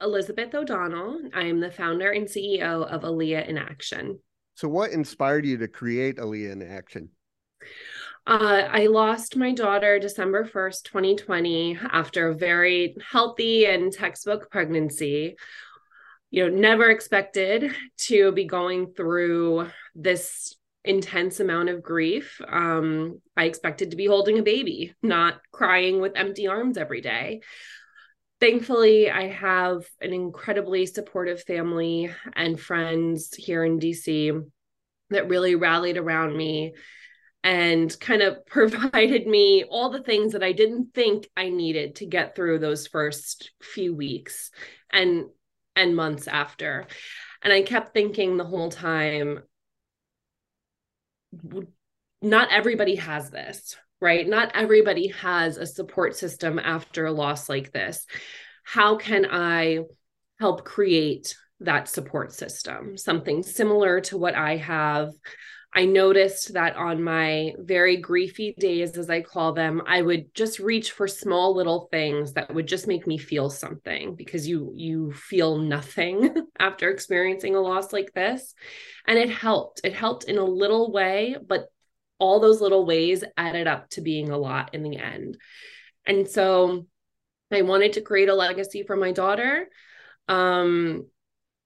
Elizabeth O'Donnell. I am the founder and CEO of Aaliyah in Action. So, what inspired you to create Aaliyah in Action? Uh, I lost my daughter December 1st, 2020, after a very healthy and textbook pregnancy. You know, never expected to be going through this intense amount of grief. Um, I expected to be holding a baby, not crying with empty arms every day. Thankfully, I have an incredibly supportive family and friends here in DC that really rallied around me and kind of provided me all the things that I didn't think I needed to get through those first few weeks and and months after. And I kept thinking the whole time not everybody has this, right? Not everybody has a support system after a loss like this. How can I help create that support system? Something similar to what I have I noticed that on my very griefy days, as I call them, I would just reach for small little things that would just make me feel something because you you feel nothing after experiencing a loss like this. And it helped. It helped in a little way, but all those little ways added up to being a lot in the end. And so I wanted to create a legacy for my daughter. Um,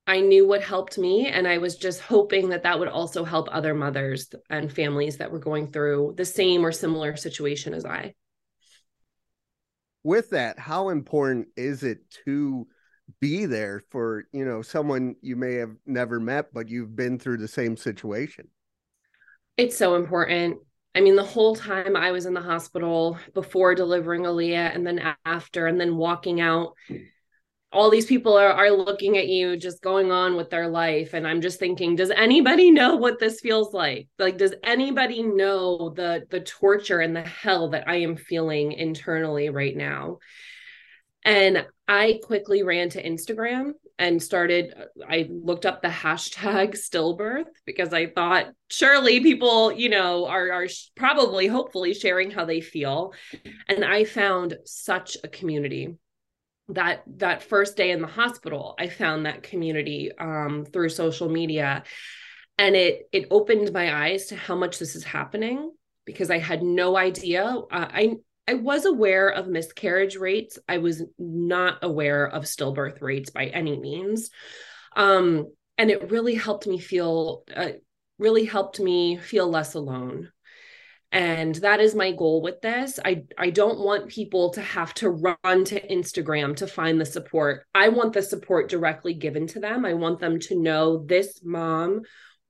I knew what helped me. And I was just hoping that that would also help other mothers and families that were going through the same or similar situation as I. With that, how important is it to be there for, you know, someone you may have never met, but you've been through the same situation? It's so important. I mean, the whole time I was in the hospital before delivering Aaliyah and then after, and then walking out, all these people are, are looking at you just going on with their life. And i'm just thinking does anybody know what this feels like? Like does anybody know the the torture and the hell that i am feeling internally right now? And i quickly ran to instagram and started i looked up the hashtag stillbirth because i thought surely people you know are are probably hopefully sharing how they feel. And i found such a community. That that first day in the hospital i found that community um, through social media. And it it opened my eyes to how much this is happening because i had no idea. Uh, i i was aware of miscarriage rates. I was not aware of stillbirth rates by any means. Um, and it really helped me feel uh, really helped me feel less alone. And that is my goal with this. I i don't want people to have to run to instagram to find the support. I want the support directly given to them. I want them to know this mom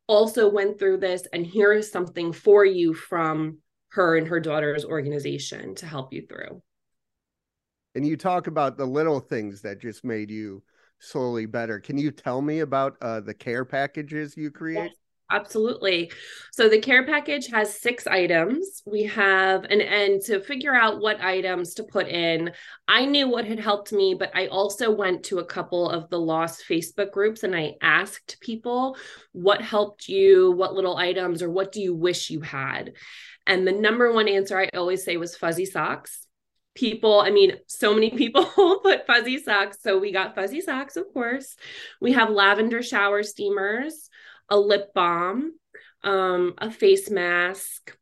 also went through this and here is something for you from her and her daughter's organization to help you through and you talk about the little things that just made you slowly better can you tell me about uh, the care packages you create yes. Absolutely. So the care package has six items. We have an end to figure out what items to put in. I knew what had helped me, but I also went to a couple of the lost Facebook groups and I asked people what helped you, what little items, or what do you wish you had? And the number one answer I always say was fuzzy socks. People, I mean, so many people put fuzzy socks. So we got fuzzy socks, of course. We have lavender shower steamers a lip balm, um, a face mask.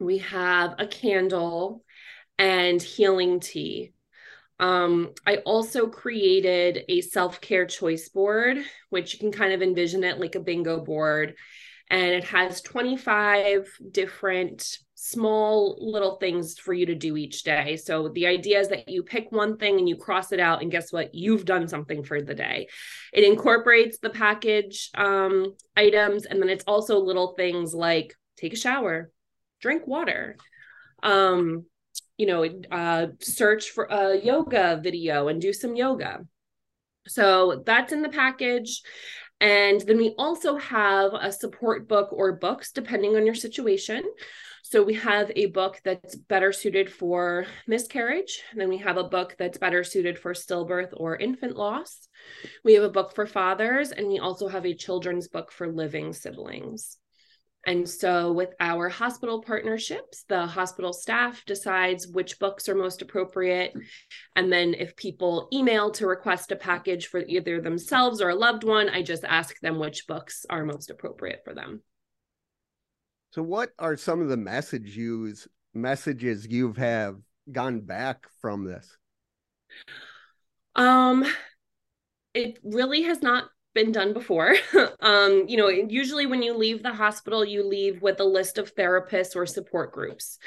We have a candle and healing tea. Um, I also created a self care choice board, which you can kind of envision it like a bingo board. And it has 25 different small little things for you to do each day. So the idea is that you pick one thing and you cross it out, and guess what? You've done something for the day. It incorporates the package um, items, and then it's also little things like take a shower, drink water, um, you know, uh, search for a yoga video and do some yoga. So that's in the package. And then we also have a support book or books, depending on your situation. So we have a book that's better suited for miscarriage. Then we have a book that's better suited for stillbirth or infant loss. We have a book for fathers, and we also have a children's book for living siblings. And so, with our hospital partnerships, the hospital staff decides which books are most appropriate. And then, if people email to request a package for either themselves or a loved one, I just ask them which books are most appropriate for them. So, what are some of the message use messages you have have gone back from this? Um, it really has not been done before. um, you know, usually when you leave the hospital, you leave with a list of therapists or support groups.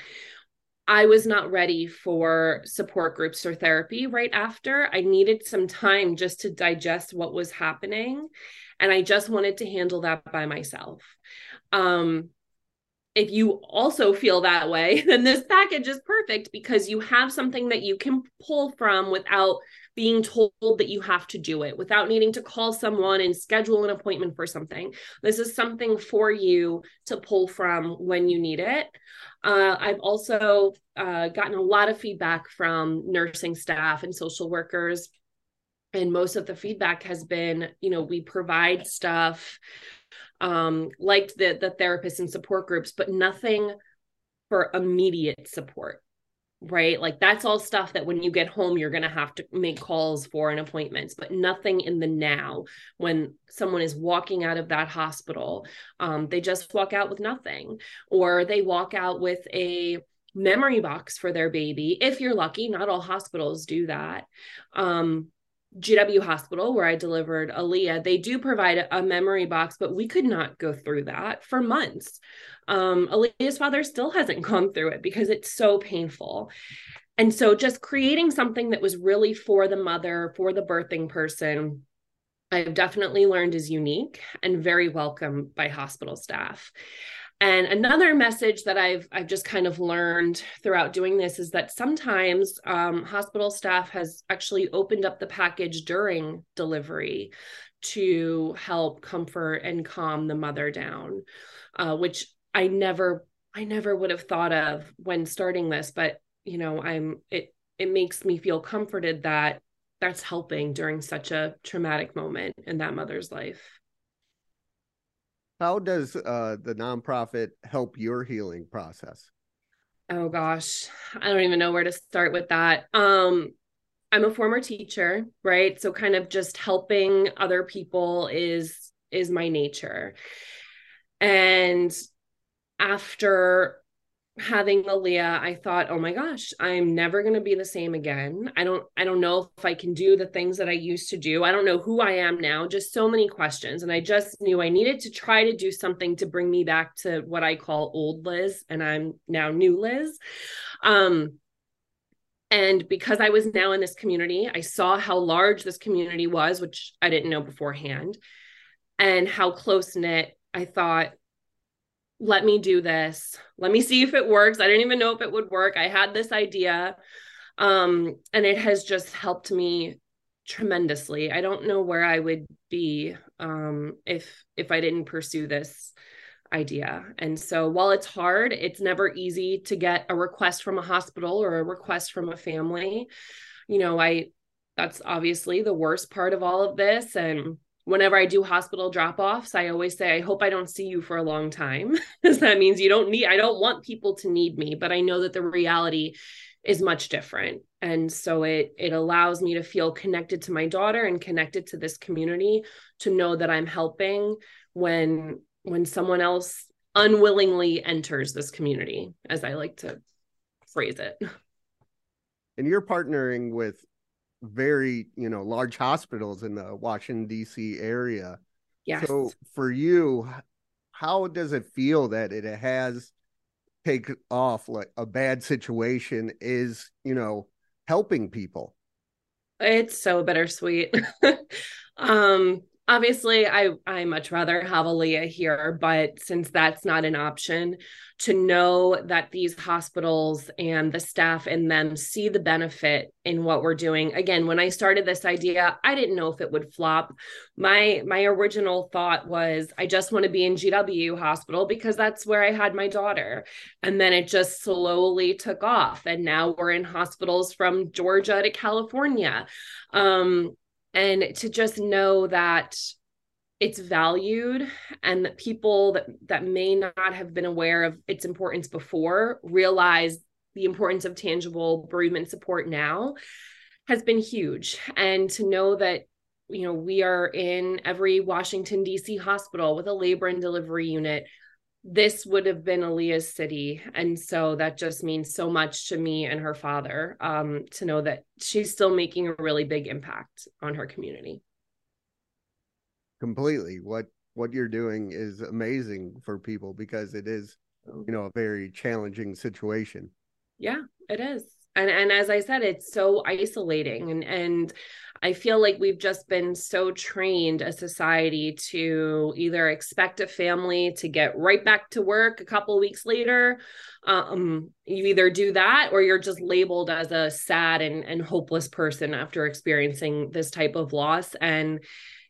I was not ready for support groups or therapy right after. I needed some time just to digest what was happening. And I just wanted to handle that by myself. Um, if you also feel that way, then this package is perfect because you have something that you can pull from without being told that you have to do it, without needing to call someone and schedule an appointment for something. This is something for you to pull from when you need it. Uh, I've also uh, gotten a lot of feedback from nursing staff and social workers. And most of the feedback has been, you know, we provide stuff um, liked the the therapists and support groups, but nothing for immediate support. Right. Like that's all stuff that when you get home, you're going to have to make calls for and appointments, but nothing in the now when someone is walking out of that hospital. Um, they just walk out with nothing, or they walk out with a memory box for their baby. If you're lucky, not all hospitals do that. Um, GW Hospital, where I delivered Aaliyah, they do provide a memory box, but we could not go through that for months. Um, Aaliyah's father still hasn't gone through it because it's so painful. And so, just creating something that was really for the mother, for the birthing person, I've definitely learned is unique and very welcome by hospital staff. And another message that I've I've just kind of learned throughout doing this is that sometimes um, hospital staff has actually opened up the package during delivery to help comfort and calm the mother down, uh, which I never I never would have thought of when starting this. But you know, I'm it it makes me feel comforted that that's helping during such a traumatic moment in that mother's life. How does uh, the nonprofit help your healing process? Oh gosh, I don't even know where to start with that. Um, I'm a former teacher, right? So kind of just helping other people is is my nature. And after having Aaliyah, I thought, oh my gosh, I'm never going to be the same again. I don't, I don't know if I can do the things that I used to do. I don't know who I am now. Just so many questions. And I just knew I needed to try to do something to bring me back to what I call old Liz. And I'm now new Liz. Um, and because I was now in this community, I saw how large this community was, which I didn't know beforehand, and how close knit I thought let me do this. Let me see if it works. I didn't even know if it would work. I had this idea. Um, and it has just helped me tremendously. I don't know where I would be um, if if I didn't pursue this idea. And so while it's hard, it's never easy to get a request from a hospital or a request from a family. You know, I that's obviously the worst part of all of this and whenever I do hospital drop offs, I always say, I hope I don't see you for a long time. Because that means you don't need, I don't want people to need me, but I know that the reality is much different. And so it it allows me to feel connected to my daughter and connected to this community to know that I'm helping when when someone else unwillingly enters this community, as I like to phrase it. And you're partnering with very you know large hospitals in the Washington D.C. area. Yes. So for you, how does it feel that it has taken off like a bad situation is you know helping people? It's so bittersweet. um obviously i i much rather have aaliyah here but since that's not an option to know that these hospitals and the staff in them see the benefit in what we're doing. Again when i started this idea i didn't know if it would flop. My my original thought was i just want to be in gw hospital because that's where i had my daughter. And then it just slowly took off. And now we're in hospitals from georgia to california. Um and to just know that it's valued and that people that, that may not have been aware of its importance before realize the importance of tangible bereavement support now has been huge. And to know that you know we are in every washington d.c hospital with a labor and delivery unit this would have been Aaliyah's city. And so that just means so much to me and her father um, to know that she's still making a really big impact on her community. Completely. What what you're doing is amazing for people because it is, you know, a very challenging situation. Yeah, it is. And and as I said, it's so isolating and and I feel like we've just been so trained a society to either expect a family to get right back to work a couple weeks later. Um, you either do that or you're just labeled as a sad and, and hopeless person after experiencing this type of loss. And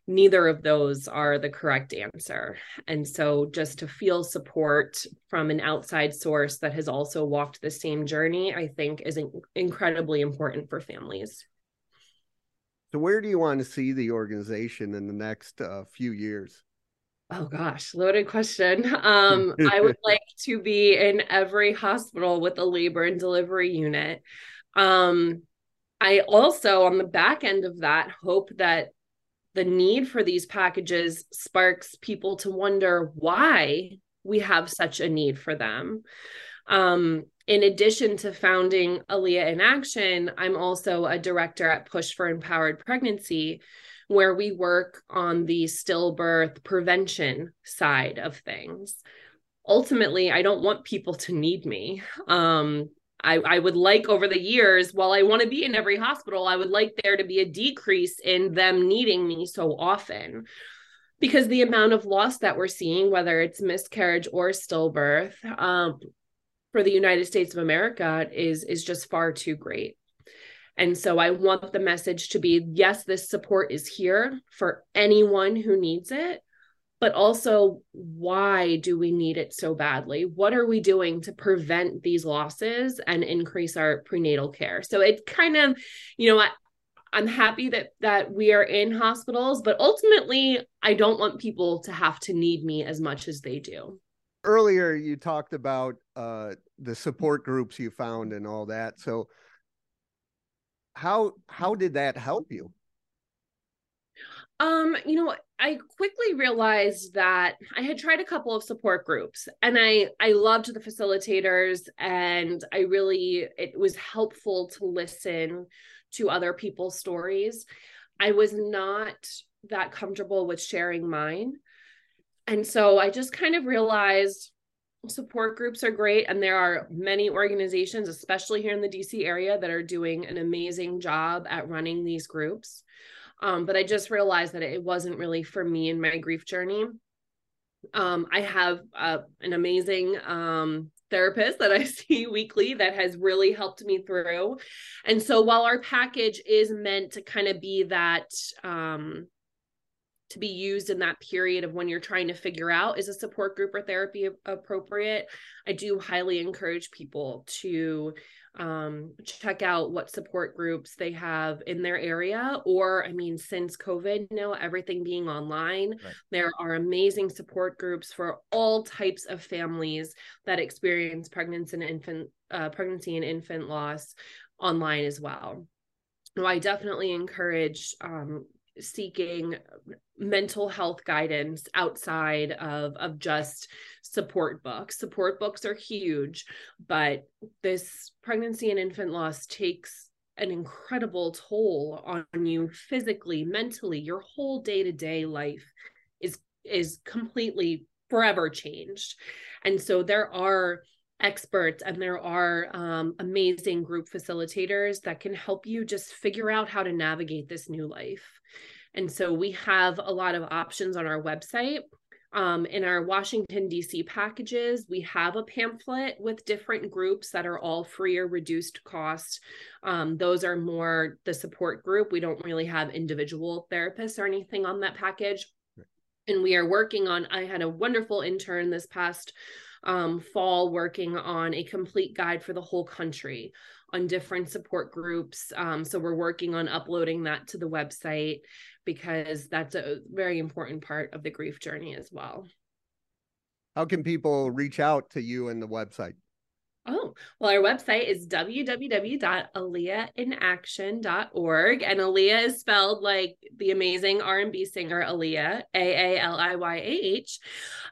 neither of those are the correct answer. And so just to feel support from an outside source that has also walked the same journey, I think is incredibly important for families. So, where do you want to see the organization in the next uh, few years? Oh gosh, loaded question. Um, I would like to be in every hospital with a labor and delivery unit. Um, I also, on the back end of that, hope that the need for these packages sparks people to wonder why we have such a need for them. Um, in addition to founding Aaliyah in Action, I'm also a director at Push for Empowered Pregnancy, where we work on the stillbirth prevention side of things. Ultimately, I don't want people to need me. Um, I, I would like over the years, while I want to be in every hospital, I would like there to be a decrease in them needing me so often because the amount of loss that we're seeing, whether it's miscarriage or stillbirth, um, for the United States of America is is just far too great. And so I want the message to be yes, this support is here for anyone who needs it, but also why do we need it so badly? What are we doing to prevent these losses and increase our prenatal care? So it kind of, you know, I, I'm happy that that we are in hospitals, but ultimately I don't want people to have to need me as much as they do earlier you talked about uh, the support groups you found and all that. So how how did that help you? Um, you know, I quickly realized that I had tried a couple of support groups and I I loved the facilitators and I really it was helpful to listen to other people's stories. I was not that comfortable with sharing mine. And so I just kind of realized support groups are great. And there are many organizations, especially here in the DC area, that are doing an amazing job at running these groups. Um, but I just realized that it wasn't really for me in my grief journey. Um, I have uh, an amazing um, therapist that I see weekly that has really helped me through. And so while our package is meant to kind of be that um, to be used in that period of when you're trying to figure out is a support group or therapy appropriate i do highly encourage people to um, check out what support groups they have in their area or i mean since covid you know everything being online right. there are amazing support groups for all types of families that experience pregnancy and infant uh, pregnancy and infant loss online as well so I definitely encourage um, seeking mental health guidance outside of of just support books. Support books are huge but this pregnancy and infant loss takes an incredible toll on you physically mentally. Your whole day-to-day life is is completely forever changed. And so there are experts and there are um, amazing group facilitators that can help you just figure out how to navigate this new life and so we have a lot of options on our website. Um, in our Washington, D.C. packages, we have a pamphlet with different groups that are all free or reduced cost. Um, those are more the support group. We don't really have individual therapists or anything on that package. And we are working on, I had a wonderful intern this past um, fall working on a complete guide for the whole country on different support groups. Um, so we're working on uploading that to the website because that's a very important part of the grief journey as well. How can people reach out to you and the website? Oh, well, our website is www.aaliyahinaction.org. And Aaliyah is spelled like the amazing R&B singer Aaliyah, A-A-L-I-Y-A-H.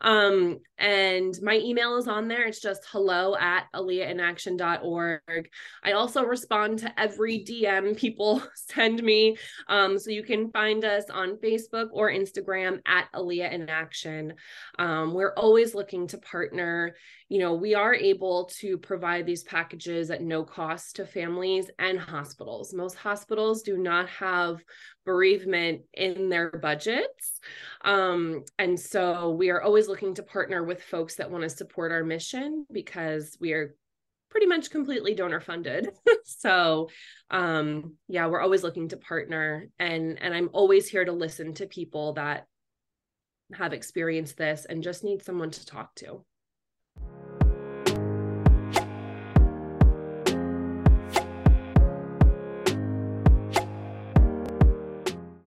Um, and my email is on there. It's just hello at aaliyahinaction.org. I also respond to every DM people send me. Um, so you can find us on Facebook or Instagram at Aaliyah in Action. Um, we're always looking to partner. You know, we are able to provide these packages at no cost to families and hospitals. Most hospitals do not have bereavement in their budgets. Um, and so we are always looking to partner with folks that want to support our mission because we are pretty much completely donor funded. so um yeah, we're always looking to partner and and I'm always here to listen to people that have experienced this and just need someone to talk to.